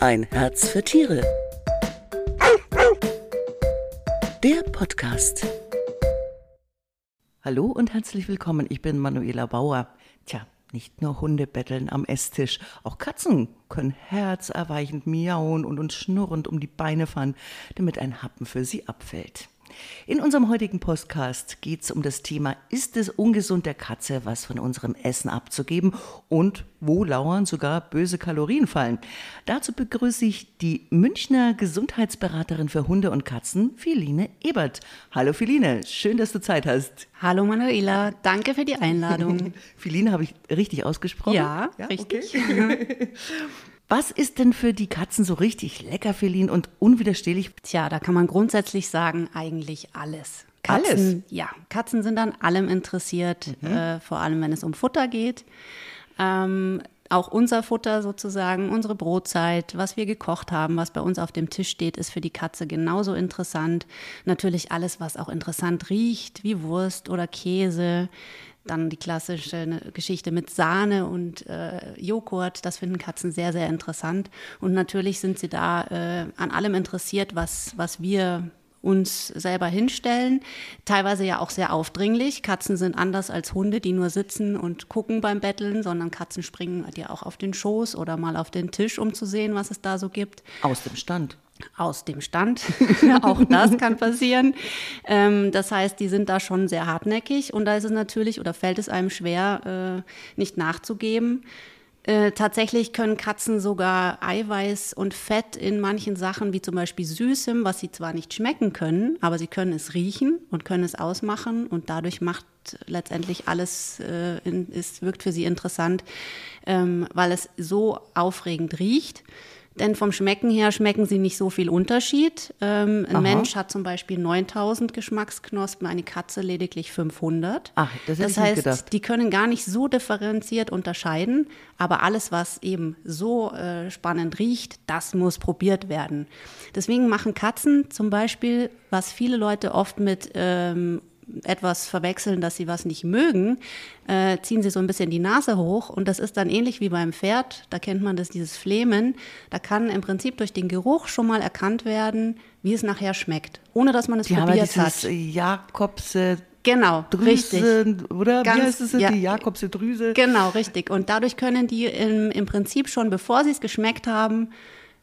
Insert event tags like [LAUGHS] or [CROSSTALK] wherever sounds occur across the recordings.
Ein Herz für Tiere. Der Podcast. Hallo und herzlich willkommen. Ich bin Manuela Bauer. Tja, nicht nur Hunde betteln am Esstisch, auch Katzen können herzerweichend miauen und uns schnurrend um die Beine fahren, damit ein Happen für sie abfällt. In unserem heutigen Podcast geht es um das Thema, ist es ungesund der Katze was von unserem Essen abzugeben und wo lauern sogar böse Kalorienfallen? Dazu begrüße ich die Münchner Gesundheitsberaterin für Hunde und Katzen, Philine Ebert. Hallo Philine, schön, dass du Zeit hast. Hallo Manuela, danke für die Einladung. [LAUGHS] Philine habe ich richtig ausgesprochen? Ja, ja richtig. Okay. [LAUGHS] Was ist denn für die Katzen so richtig lecker, Feline, und unwiderstehlich? Tja, da kann man grundsätzlich sagen, eigentlich alles. Katzen, alles? Ja, Katzen sind an allem interessiert, mhm. äh, vor allem wenn es um Futter geht. Ähm, auch unser Futter sozusagen, unsere Brotzeit, was wir gekocht haben, was bei uns auf dem Tisch steht, ist für die Katze genauso interessant. Natürlich alles, was auch interessant riecht, wie Wurst oder Käse. Dann die klassische ne, Geschichte mit Sahne und äh, Joghurt, das finden Katzen sehr, sehr interessant. Und natürlich sind sie da äh, an allem interessiert, was, was wir uns selber hinstellen. Teilweise ja auch sehr aufdringlich. Katzen sind anders als Hunde, die nur sitzen und gucken beim Betteln, sondern Katzen springen dir auch auf den Schoß oder mal auf den Tisch, um zu sehen, was es da so gibt. Aus dem Stand aus dem Stand. [LAUGHS] auch das kann passieren. Ähm, das heißt, die sind da schon sehr hartnäckig und da ist es natürlich oder fällt es einem schwer, äh, nicht nachzugeben. Äh, tatsächlich können Katzen sogar Eiweiß und Fett in manchen Sachen, wie zum Beispiel Süßem, was sie zwar nicht schmecken können, aber sie können es riechen und können es ausmachen und dadurch macht letztendlich alles, äh, in, ist, wirkt für sie interessant, ähm, weil es so aufregend riecht. Denn vom Schmecken her schmecken sie nicht so viel Unterschied. Ähm, ein Aha. Mensch hat zum Beispiel 9000 Geschmacksknospen, eine Katze lediglich 500. Ach, das, das heißt, die können gar nicht so differenziert unterscheiden. Aber alles, was eben so äh, spannend riecht, das muss probiert werden. Deswegen machen Katzen zum Beispiel, was viele Leute oft mit ähm, etwas verwechseln, dass sie was nicht mögen, äh, ziehen sie so ein bisschen die Nase hoch und das ist dann ähnlich wie beim Pferd, da kennt man das, dieses Flemen, da kann im Prinzip durch den Geruch schon mal erkannt werden, wie es nachher schmeckt, ohne dass man es die probiert haben hat. Jakobs Genau, Drüse, richtig. Oder Ganz, wie heißt es? Ja, die Jakobse Drüse. Genau, richtig. Und dadurch können die im, im Prinzip schon, bevor sie es geschmeckt haben,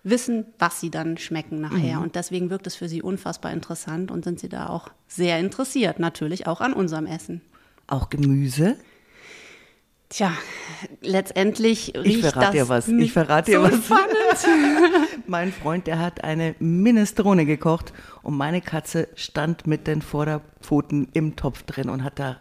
wissen, was sie dann schmecken nachher. Mhm. Und deswegen wirkt es für sie unfassbar interessant und sind sie da auch sehr interessiert, natürlich auch an unserem Essen. Auch Gemüse? Tja, letztendlich riecht ich verrate das dir was. Ich verrate dir so was. [LAUGHS] mein Freund, der hat eine Minestrone gekocht und meine Katze stand mit den Vorderpfoten im Topf drin und hat da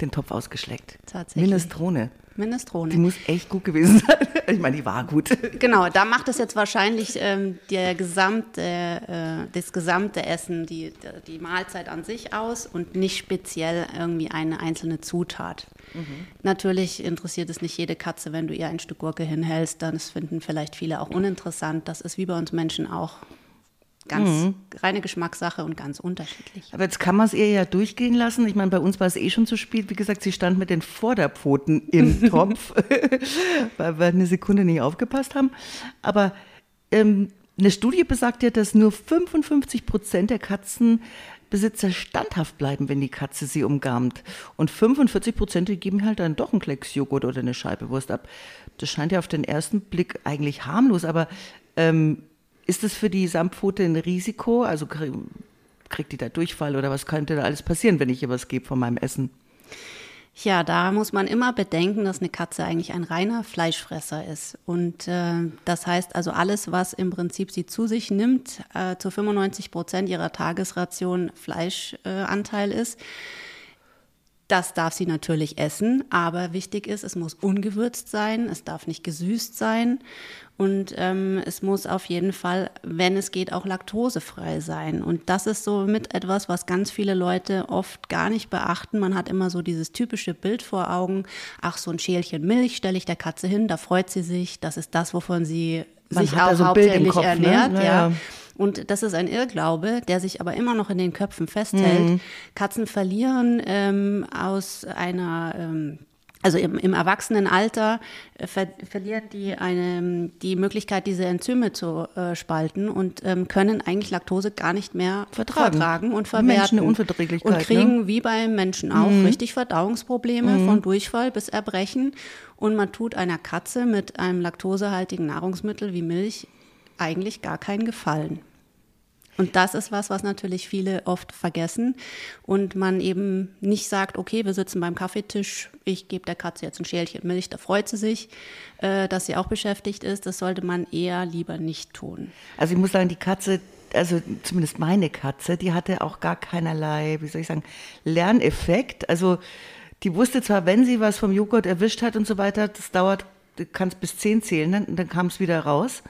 den Topf ausgeschleckt. Tatsächlich. Minestrone. Minestrone. Die muss echt gut gewesen [LAUGHS] sein. Ich meine, die war gut. Genau, da macht es jetzt wahrscheinlich ähm, der gesamte, äh, das gesamte Essen, die, die Mahlzeit an sich aus und nicht speziell irgendwie eine einzelne Zutat. Mhm. Natürlich interessiert es nicht jede Katze, wenn du ihr ein Stück Gurke hinhältst, dann finden vielleicht viele auch uninteressant. Das ist wie bei uns Menschen auch Ganz mhm. reine Geschmackssache und ganz unterschiedlich. Aber jetzt kann man es ihr ja durchgehen lassen. Ich meine, bei uns war es eh schon zu spät. Wie gesagt, sie stand mit den Vorderpfoten im [LAUGHS] Topf, [LAUGHS] weil wir eine Sekunde nicht aufgepasst haben. Aber ähm, eine Studie besagt ja, dass nur 55 Prozent der Katzenbesitzer standhaft bleiben, wenn die Katze sie umgarmt. Und 45 Prozent geben halt dann doch einen Klecks Joghurt oder eine Scheibe Wurst ab. Das scheint ja auf den ersten Blick eigentlich harmlos, aber ähm, ist das für die Samtpfote ein Risiko? Also kriegt die da Durchfall oder was könnte da alles passieren, wenn ich ihr was gebe von meinem Essen? Ja, da muss man immer bedenken, dass eine Katze eigentlich ein reiner Fleischfresser ist. Und äh, das heißt also alles, was im Prinzip sie zu sich nimmt, äh, zu 95 Prozent ihrer Tagesration Fleischanteil äh, ist, das darf sie natürlich essen, aber wichtig ist, es muss ungewürzt sein, es darf nicht gesüßt sein und ähm, es muss auf jeden Fall, wenn es geht, auch laktosefrei sein. Und das ist so mit etwas, was ganz viele Leute oft gar nicht beachten. Man hat immer so dieses typische Bild vor Augen. Ach, so ein Schälchen Milch stelle ich der Katze hin, da freut sie sich. Das ist das, wovon sie Man sich auch also hauptsächlich Kopf, ne? ernährt. Ne? Ja. Und das ist ein Irrglaube, der sich aber immer noch in den Köpfen festhält. Mhm. Katzen verlieren ähm, aus einer ähm, also im, im Erwachsenenalter äh, ver verlieren die eine, die Möglichkeit, diese Enzyme zu äh, spalten und ähm, können eigentlich Laktose gar nicht mehr vertragen, vertragen und verwerten. Menschen eine Unverträglichkeit. Und kriegen ne? wie beim Menschen auch mhm. richtig Verdauungsprobleme mhm. von Durchfall bis Erbrechen. Und man tut einer Katze mit einem laktosehaltigen Nahrungsmittel wie Milch eigentlich gar keinen Gefallen. Und das ist was, was natürlich viele oft vergessen und man eben nicht sagt, okay, wir sitzen beim Kaffeetisch, ich gebe der Katze jetzt ein Schälchen Milch, da freut sie sich, äh, dass sie auch beschäftigt ist. Das sollte man eher lieber nicht tun. Also ich muss sagen, die Katze, also zumindest meine Katze, die hatte auch gar keinerlei, wie soll ich sagen, Lerneffekt. Also die wusste zwar, wenn sie was vom Joghurt erwischt hat und so weiter, das dauert, du kannst bis zehn zählen, dann, dann kam es wieder raus.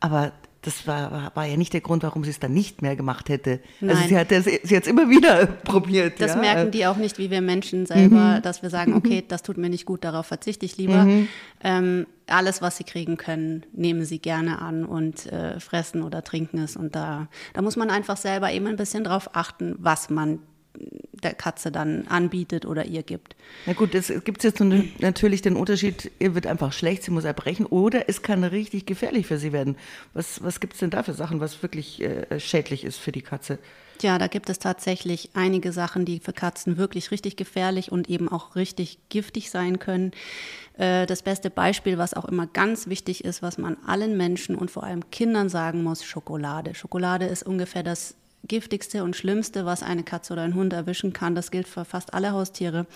Aber das war, war ja nicht der Grund, warum sie es dann nicht mehr gemacht hätte. Also Nein. Also sie hat es sie hat's immer wieder [LAUGHS] probiert. Das ja. merken die auch nicht, wie wir Menschen selber, mhm. dass wir sagen, okay, das tut mir nicht gut, darauf verzichte ich lieber. Mhm. Ähm, alles, was sie kriegen können, nehmen sie gerne an und äh, fressen oder trinken es. Und da, da muss man einfach selber eben ein bisschen drauf achten, was man der Katze dann anbietet oder ihr gibt. Na gut, es gibt jetzt natürlich den Unterschied, ihr wird einfach schlecht, sie muss erbrechen oder es kann richtig gefährlich für sie werden. Was, was gibt es denn da für Sachen, was wirklich äh, schädlich ist für die Katze? Ja, da gibt es tatsächlich einige Sachen, die für Katzen wirklich richtig gefährlich und eben auch richtig giftig sein können. Äh, das beste Beispiel, was auch immer ganz wichtig ist, was man allen Menschen und vor allem Kindern sagen muss, Schokolade. Schokolade ist ungefähr das giftigste und schlimmste, was eine Katze oder ein Hund erwischen kann. Das gilt für fast alle Haustiere.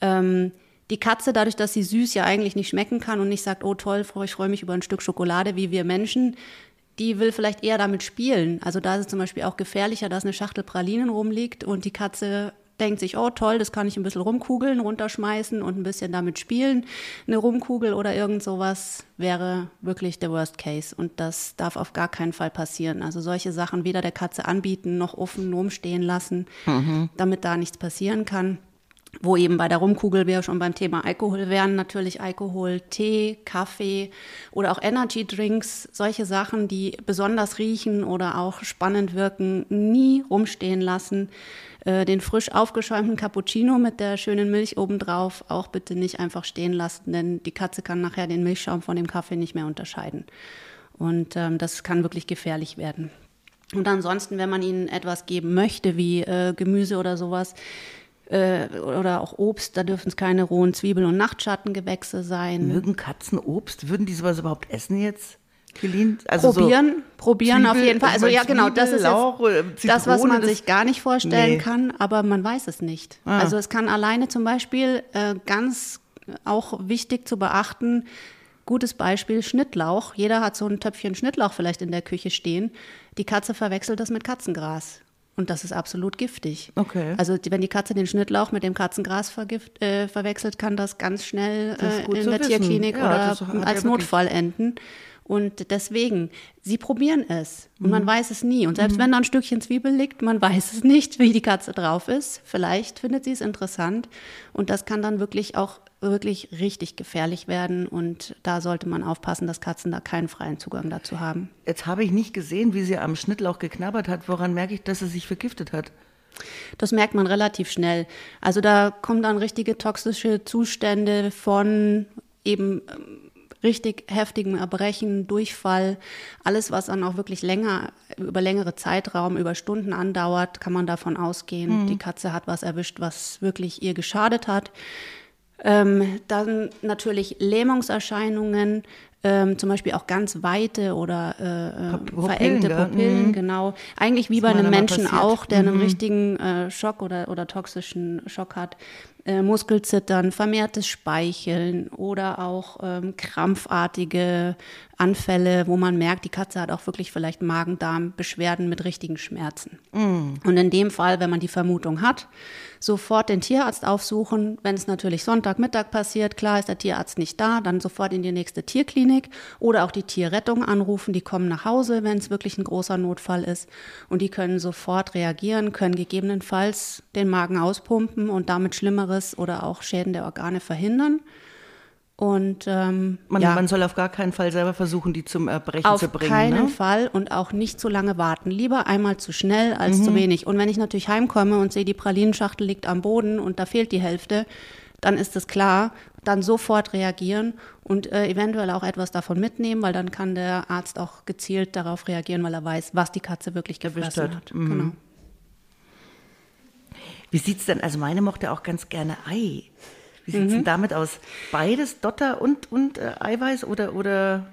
Ähm, die Katze, dadurch, dass sie süß ja eigentlich nicht schmecken kann und nicht sagt, oh toll, ich freue mich über ein Stück Schokolade, wie wir Menschen, die will vielleicht eher damit spielen. Also da ist es zum Beispiel auch gefährlicher, dass eine Schachtel Pralinen rumliegt und die Katze denkt sich, oh toll, das kann ich ein bisschen rumkugeln, runterschmeißen und ein bisschen damit spielen. Eine Rumkugel oder irgend sowas wäre wirklich der Worst Case und das darf auf gar keinen Fall passieren. Also solche Sachen weder der Katze anbieten noch offen rumstehen lassen, mhm. damit da nichts passieren kann. Wo eben bei der Rumkugel wir schon beim Thema Alkohol wären, natürlich Alkohol, Tee, Kaffee oder auch Energy Drinks, solche Sachen, die besonders riechen oder auch spannend wirken, nie rumstehen lassen. Äh, den frisch aufgeschäumten Cappuccino mit der schönen Milch obendrauf auch bitte nicht einfach stehen lassen, denn die Katze kann nachher den Milchschaum von dem Kaffee nicht mehr unterscheiden. Und ähm, das kann wirklich gefährlich werden. Und ansonsten, wenn man ihnen etwas geben möchte, wie äh, Gemüse oder sowas, äh, oder auch Obst, da dürfen es keine rohen Zwiebeln und Nachtschattengewächse sein. Mögen Katzen Obst? Würden die sowas überhaupt essen jetzt? Geliehen? Also probieren, so probieren Zwiebel, auf jeden Fall. Also, ja, Zwiebel, genau, das ist Lauch, jetzt das, was man sich gar nicht vorstellen nee. kann, aber man weiß es nicht. Ah. Also es kann alleine zum Beispiel äh, ganz auch wichtig zu beachten, gutes Beispiel Schnittlauch. Jeder hat so ein Töpfchen Schnittlauch vielleicht in der Küche stehen. Die Katze verwechselt das mit Katzengras. Und das ist absolut giftig. Okay. Also wenn die Katze den Schnittlauch mit dem Katzengras vergift, äh, verwechselt, kann das ganz schnell äh, in der wissen. Tierklinik ja, oder als Notfall enden. Und deswegen, sie probieren es und mhm. man weiß es nie. Und selbst mhm. wenn da ein Stückchen Zwiebel liegt, man [LAUGHS] weiß es nicht, wie die Katze drauf ist. Vielleicht findet sie es interessant und das kann dann wirklich auch wirklich richtig gefährlich werden und da sollte man aufpassen, dass Katzen da keinen freien Zugang dazu haben. Jetzt habe ich nicht gesehen, wie sie am Schnittlauch geknabbert hat. Woran merke ich, dass sie sich vergiftet hat? Das merkt man relativ schnell. Also da kommen dann richtige toxische Zustände von eben ähm, richtig heftigem Erbrechen, Durchfall, alles, was dann auch wirklich länger, über längere Zeitraum, über Stunden andauert, kann man davon ausgehen, mhm. die Katze hat was erwischt, was wirklich ihr geschadet hat. Ähm, dann natürlich Lähmungserscheinungen, ähm, zum Beispiel auch ganz weite oder äh, äh Pupillen, verengte Pupillen, mhm. genau. Eigentlich wie bei einem Menschen auch, der mhm. einen richtigen äh, Schock oder, oder toxischen Schock hat äh, Muskelzittern, vermehrtes Speicheln oder auch ähm, krampfartige Anfälle, wo man merkt, die Katze hat auch wirklich vielleicht Magen-Darm-Beschwerden mit richtigen Schmerzen. Mm. Und in dem Fall, wenn man die Vermutung hat, sofort den Tierarzt aufsuchen. Wenn es natürlich Sonntagmittag passiert, klar ist der Tierarzt nicht da, dann sofort in die nächste Tierklinik oder auch die Tierrettung anrufen. Die kommen nach Hause, wenn es wirklich ein großer Notfall ist. Und die können sofort reagieren, können gegebenenfalls den Magen auspumpen und damit Schlimmeres oder auch Schäden der Organe verhindern. Und ähm, man, ja, man soll auf gar keinen Fall selber versuchen, die zum Erbrechen zu bringen. Auf keinen ne? Fall und auch nicht zu lange warten. Lieber einmal zu schnell als mhm. zu wenig. Und wenn ich natürlich heimkomme und sehe, die Pralinenschachtel liegt am Boden und da fehlt die Hälfte, dann ist es klar, dann sofort reagieren und äh, eventuell auch etwas davon mitnehmen, weil dann kann der Arzt auch gezielt darauf reagieren, weil er weiß, was die Katze wirklich gefressen hat. hat. Mhm. Genau. Wie sieht's denn, also meine mochte auch ganz gerne Ei. Wie sieht's denn damit aus? Beides, Dotter und, und äh, Eiweiß oder, oder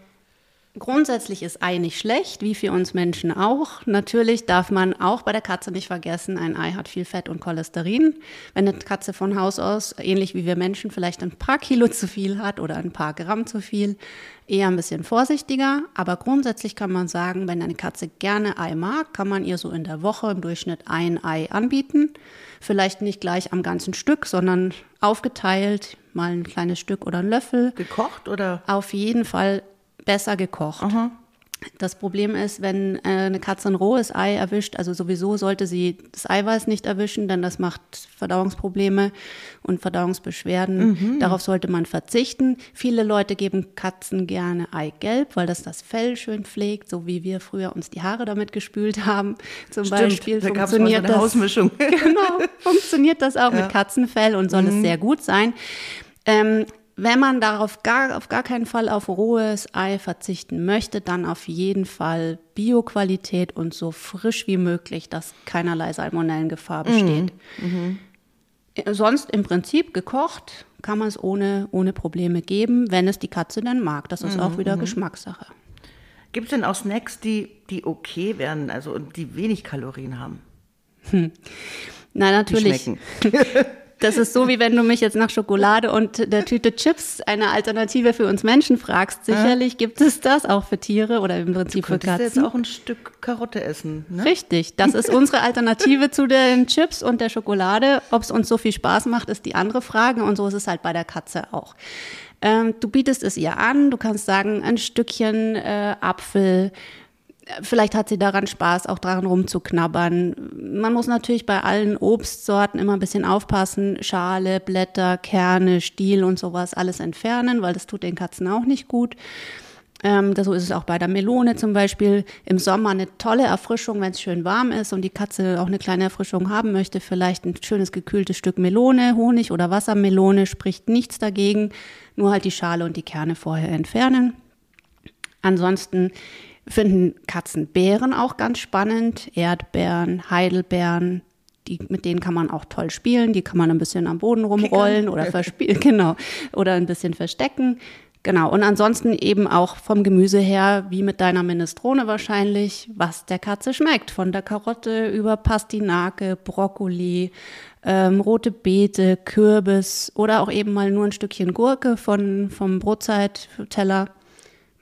Grundsätzlich ist Ei nicht schlecht, wie für uns Menschen auch. Natürlich darf man auch bei der Katze nicht vergessen, ein Ei hat viel Fett und Cholesterin. Wenn eine Katze von Haus aus, ähnlich wie wir Menschen, vielleicht ein paar Kilo zu viel hat oder ein paar Gramm zu viel, eher ein bisschen vorsichtiger. Aber grundsätzlich kann man sagen, wenn eine Katze gerne Ei mag, kann man ihr so in der Woche im Durchschnitt ein Ei anbieten. Vielleicht nicht gleich am ganzen Stück, sondern aufgeteilt, mal ein kleines Stück oder ein Löffel. gekocht oder? Auf jeden Fall besser gekocht. Das Problem ist, wenn äh, eine Katze ein rohes Ei erwischt, also sowieso sollte sie das Eiweiß nicht erwischen, denn das macht Verdauungsprobleme und Verdauungsbeschwerden. Darauf sollte man verzichten. Viele Leute geben Katzen gerne Eigelb, weil das das Fell schön pflegt, so wie wir früher uns die Haare damit gespült haben. Zum Beispiel da gab's mal so funktioniert eine das. Hausmischung. [LAUGHS] genau, funktioniert das auch mit Katzenfell und soll Mhm. es sehr gut sein. Ähm, wenn man darauf gar, auf gar keinen Fall auf rohes Ei verzichten möchte, dann auf jeden Fall Bioqualität und so frisch wie möglich, dass keinerlei Salmonellengefahr besteht. Äh, Sonst im Prinzip gekocht kann man es ohne, ohne Probleme geben, wenn es die Katze denn mag. Das ist auch wieder Geschmackssache. Gibt es denn auch Snacks, die, die okay wären, also und die wenig Kalorien haben? Na, Die natürlich. schmecken. [LAUGHS] Das ist so, wie wenn du mich jetzt nach Schokolade und der Tüte Chips eine Alternative für uns Menschen fragst. Sicherlich gibt es das auch für Tiere oder im Prinzip für Könntest du jetzt Katzen. auch ein Stück Karotte essen, ne? Richtig, das ist unsere Alternative zu den Chips und der Schokolade. Ob es uns so viel Spaß macht, ist die andere Frage und so ist es halt bei der Katze auch. Ähm, du bietest es ihr an, du kannst sagen, ein Stückchen äh, Apfel, Vielleicht hat sie daran Spaß, auch daran rumzuknabbern. Man muss natürlich bei allen Obstsorten immer ein bisschen aufpassen. Schale, Blätter, Kerne, Stiel und sowas alles entfernen, weil das tut den Katzen auch nicht gut. Ähm, so ist es auch bei der Melone zum Beispiel. Im Sommer eine tolle Erfrischung, wenn es schön warm ist und die Katze auch eine kleine Erfrischung haben möchte. Vielleicht ein schönes gekühltes Stück Melone, Honig oder Wassermelone, spricht nichts dagegen. Nur halt die Schale und die Kerne vorher entfernen. Ansonsten finden Katzen Beeren auch ganz spannend. Erdbeeren, Heidelbeeren. Die, mit denen kann man auch toll spielen. Die kann man ein bisschen am Boden rumrollen oder verspielen, [LAUGHS] genau. Oder ein bisschen verstecken. Genau. Und ansonsten eben auch vom Gemüse her, wie mit deiner Minestrone wahrscheinlich, was der Katze schmeckt. Von der Karotte über Pastinake, Brokkoli, ähm, rote Beete, Kürbis oder auch eben mal nur ein Stückchen Gurke von, vom Brotzeitteller.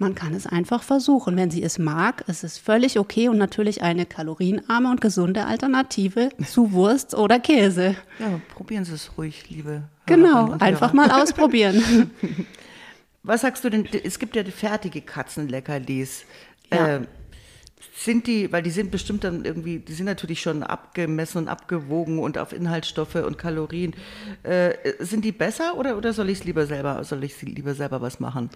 Man kann es einfach versuchen. Wenn sie es mag, ist es völlig okay und natürlich eine kalorienarme und gesunde Alternative [LAUGHS] zu Wurst oder Käse. Ja, probieren Sie es ruhig, liebe Genau, einfach mal ausprobieren. [LAUGHS] Was sagst du denn? Es gibt ja fertige Katzenleckerlis. Ja. Äh, sind die, weil die sind bestimmt dann irgendwie, die sind natürlich schon abgemessen und abgewogen und auf Inhaltsstoffe und Kalorien. Äh, sind die besser oder, oder soll ich es lieber selber, soll ich lieber selber was machen?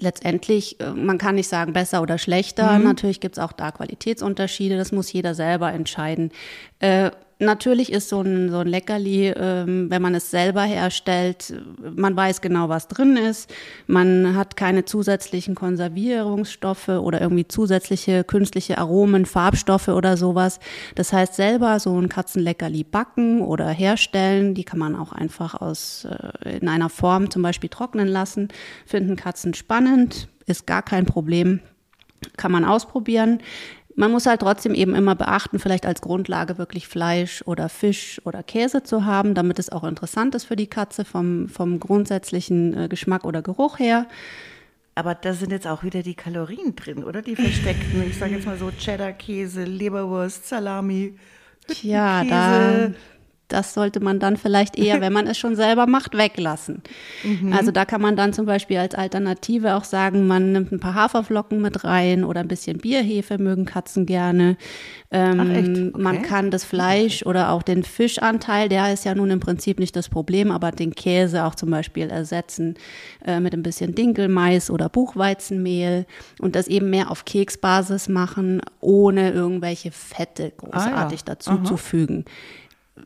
Letztendlich, äh, man kann nicht sagen besser oder schlechter. Natürlich gibt es auch da Qualitätsunterschiede. Das muss jeder selber entscheiden. Äh, natürlich ist so ein, so ein Leckerli, ähm, wenn man es selber herstellt, man weiß genau, was drin ist. Man hat keine zusätzlichen Konservierungsstoffe oder irgendwie zusätzliche künstliche Aromen, Farbstoffe oder sowas. Das heißt, selber so ein Katzenleckerli backen oder herstellen, die kann man auch einfach aus, äh, in einer Form zum Beispiel trocknen lassen. Finden Katzen spannend, ist gar kein Problem kann man ausprobieren. Man muss halt trotzdem eben immer beachten, vielleicht als Grundlage wirklich Fleisch oder Fisch oder Käse zu haben, damit es auch interessant ist für die Katze vom, vom grundsätzlichen äh, Geschmack oder Geruch her. Aber da sind jetzt auch wieder die Kalorien drin, oder? Die versteckten. Ich sage jetzt mal so Cheddar-Käse, Leberwurst, Salami. Tja, da. Das sollte man dann vielleicht eher, [LAUGHS] wenn man es schon selber macht, weglassen. Also da kann man dann zum Beispiel als Alternative auch sagen, man nimmt ein paar Haferflocken mit rein oder ein bisschen Bierhefe mögen Katzen gerne. Ähm? Okay. Man kann das Fleisch oder auch den Fischanteil, der ist ja nun im Prinzip nicht das Problem, aber den Käse auch zum Beispiel ersetzen äh, mit ein bisschen Dinkelmais oder Buchweizenmehl und das eben mehr auf Keksbasis machen, ohne irgendwelche Fette großartig dazu zu fügen.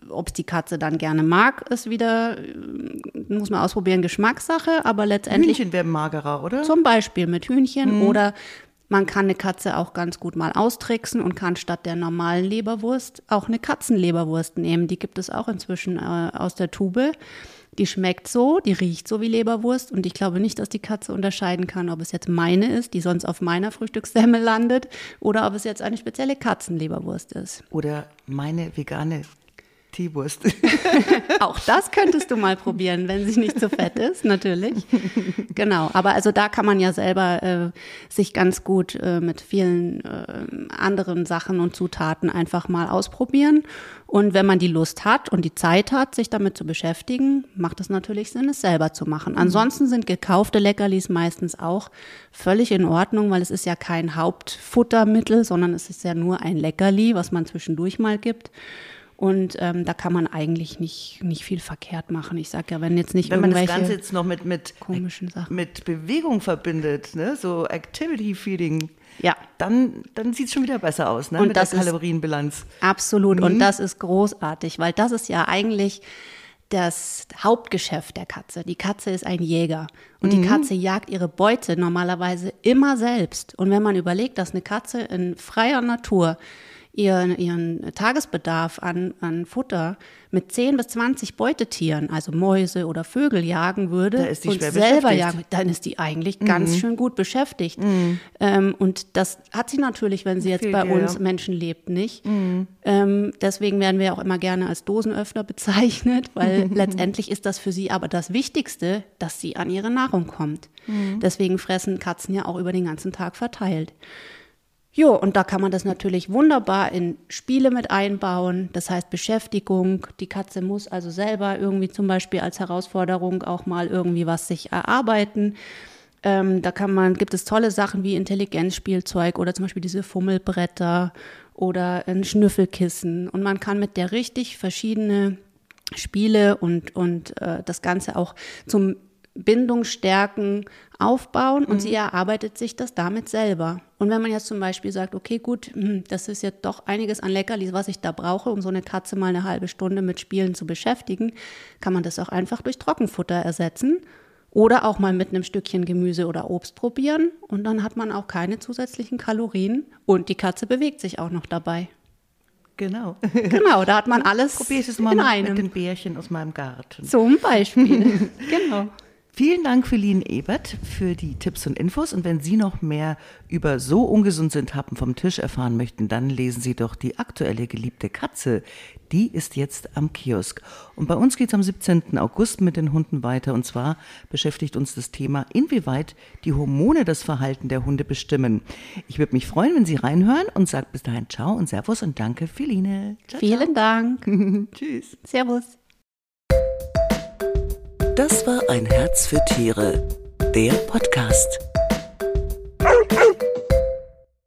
Ob es die Katze dann gerne mag, ist wieder, äh, muss man ausprobieren, Geschmackssache, aber letztendlich. Hühnchen werden magerer, oder? Zum Beispiel mit Hühnchen oder man kann eine Katze auch ganz gut mal austricksen und kann statt der normalen Leberwurst auch eine Katzenleberwurst nehmen. Die gibt es auch inzwischen äh, aus der Tube. Die schmeckt so, die riecht so wie Leberwurst und ich glaube nicht, dass die Katze unterscheiden kann, ob es jetzt meine ist, die sonst auf meiner Frühstückssemmel landet, oder ob es jetzt eine spezielle Katzenleberwurst ist. Oder meine vegane Teewurst. [LAUGHS] Auch das könntest du mal probieren, wenn sie nicht zu fett ist, natürlich. Genau, aber also da kann man ja selber äh, sich ganz gut äh, mit vielen äh, anderen Sachen und Zutaten einfach mal ausprobieren. Und wenn man die Lust hat und die Zeit hat, sich damit zu beschäftigen, macht es natürlich Sinn, es selber zu machen. Ansonsten sind gekaufte Leckerlis meistens auch völlig in Ordnung, weil es ist ja kein Hauptfuttermittel, sondern es ist ja nur ein Leckerli, was man zwischendurch mal gibt. Und ähm, da kann man eigentlich nicht, nicht viel verkehrt machen. Ich sage ja, wenn jetzt nicht Wenn man das Ganze jetzt noch mit, mit, komischen Sachen. mit Bewegung verbindet, ne? so Activity Feeding, Ja, dann, dann sieht es schon wieder besser aus ne? Und mit das der Kalorienbilanz. absolut. Mhm. Und das ist großartig, weil das ist ja eigentlich das Hauptgeschäft der Katze. Die Katze ist ein Jäger und Mhm. die Katze jagt ihre Beute normalerweise immer selbst. Und wenn man überlegt, dass eine Katze in freier Natur ihren, ihren Tagesbedarf an, an Futter mit 10 bis 20 Beutetieren, also Mäuse oder Vögel, jagen würde und selber jagen, dann ist die eigentlich Mhm. ganz schön gut beschäftigt. Ähm, und das hat sie natürlich, wenn sie jetzt Fehlt bei ihr, uns. Menschen lebt, nicht. Ähm, deswegen werden wir auch immer gerne als Dosenöffner [LAUGHS] bezeichnet, weil [LAUGHS] letztendlich ist das für sie aber das Wichtigste, dass sie an ihre Nahrung kommt. Deswegen fressen Katzen ja auch über den ganzen Tag verteilt. Jo, und da kann man das natürlich wunderbar in Spiele mit einbauen. Das heißt Beschäftigung. Die Katze muss also selber irgendwie zum Beispiel als Herausforderung auch mal irgendwie was sich erarbeiten. Ähm, da kann man, gibt es tolle Sachen wie Intelligenzspielzeug oder zum Beispiel diese Fummelbretter oder ein Schnüffelkissen. Und man kann mit der richtig verschiedene Spiele und, und äh, das Ganze auch zum Bindungsstärken aufbauen und sie erarbeitet sich das damit selber. Und wenn man jetzt zum Beispiel sagt, okay, gut, hm, das ist jetzt doch einiges an Leckerlis, was ich da brauche, um so eine Katze mal eine halbe Stunde mit Spielen zu beschäftigen, kann man das auch einfach durch Trockenfutter ersetzen oder auch mal mit einem Stückchen Gemüse oder Obst probieren und dann hat man auch keine zusätzlichen Kalorien und die Katze bewegt sich auch noch dabei. Genau. Genau, da hat man [LAUGHS] alles Probier es mal in mit, einem. mit den Bärchen aus meinem Garten. Zum Beispiel. [LAUGHS] genau. Vielen Dank, Feline Ebert, für die Tipps und Infos. Und wenn Sie noch mehr über so ungesund sind Happen vom Tisch erfahren möchten, dann lesen Sie doch die aktuelle geliebte Katze. Die ist jetzt am Kiosk. Und bei uns geht es am 17. August mit den Hunden weiter. Und zwar beschäftigt uns das Thema, inwieweit die Hormone das Verhalten der Hunde bestimmen. Ich würde mich freuen, wenn Sie reinhören und sage bis dahin Ciao und Servus und danke, Feline. Ciao, Vielen Dank. ciao. [LAUGHS] Tschüss. Servus. Das war ein Herz für Tiere, der Podcast.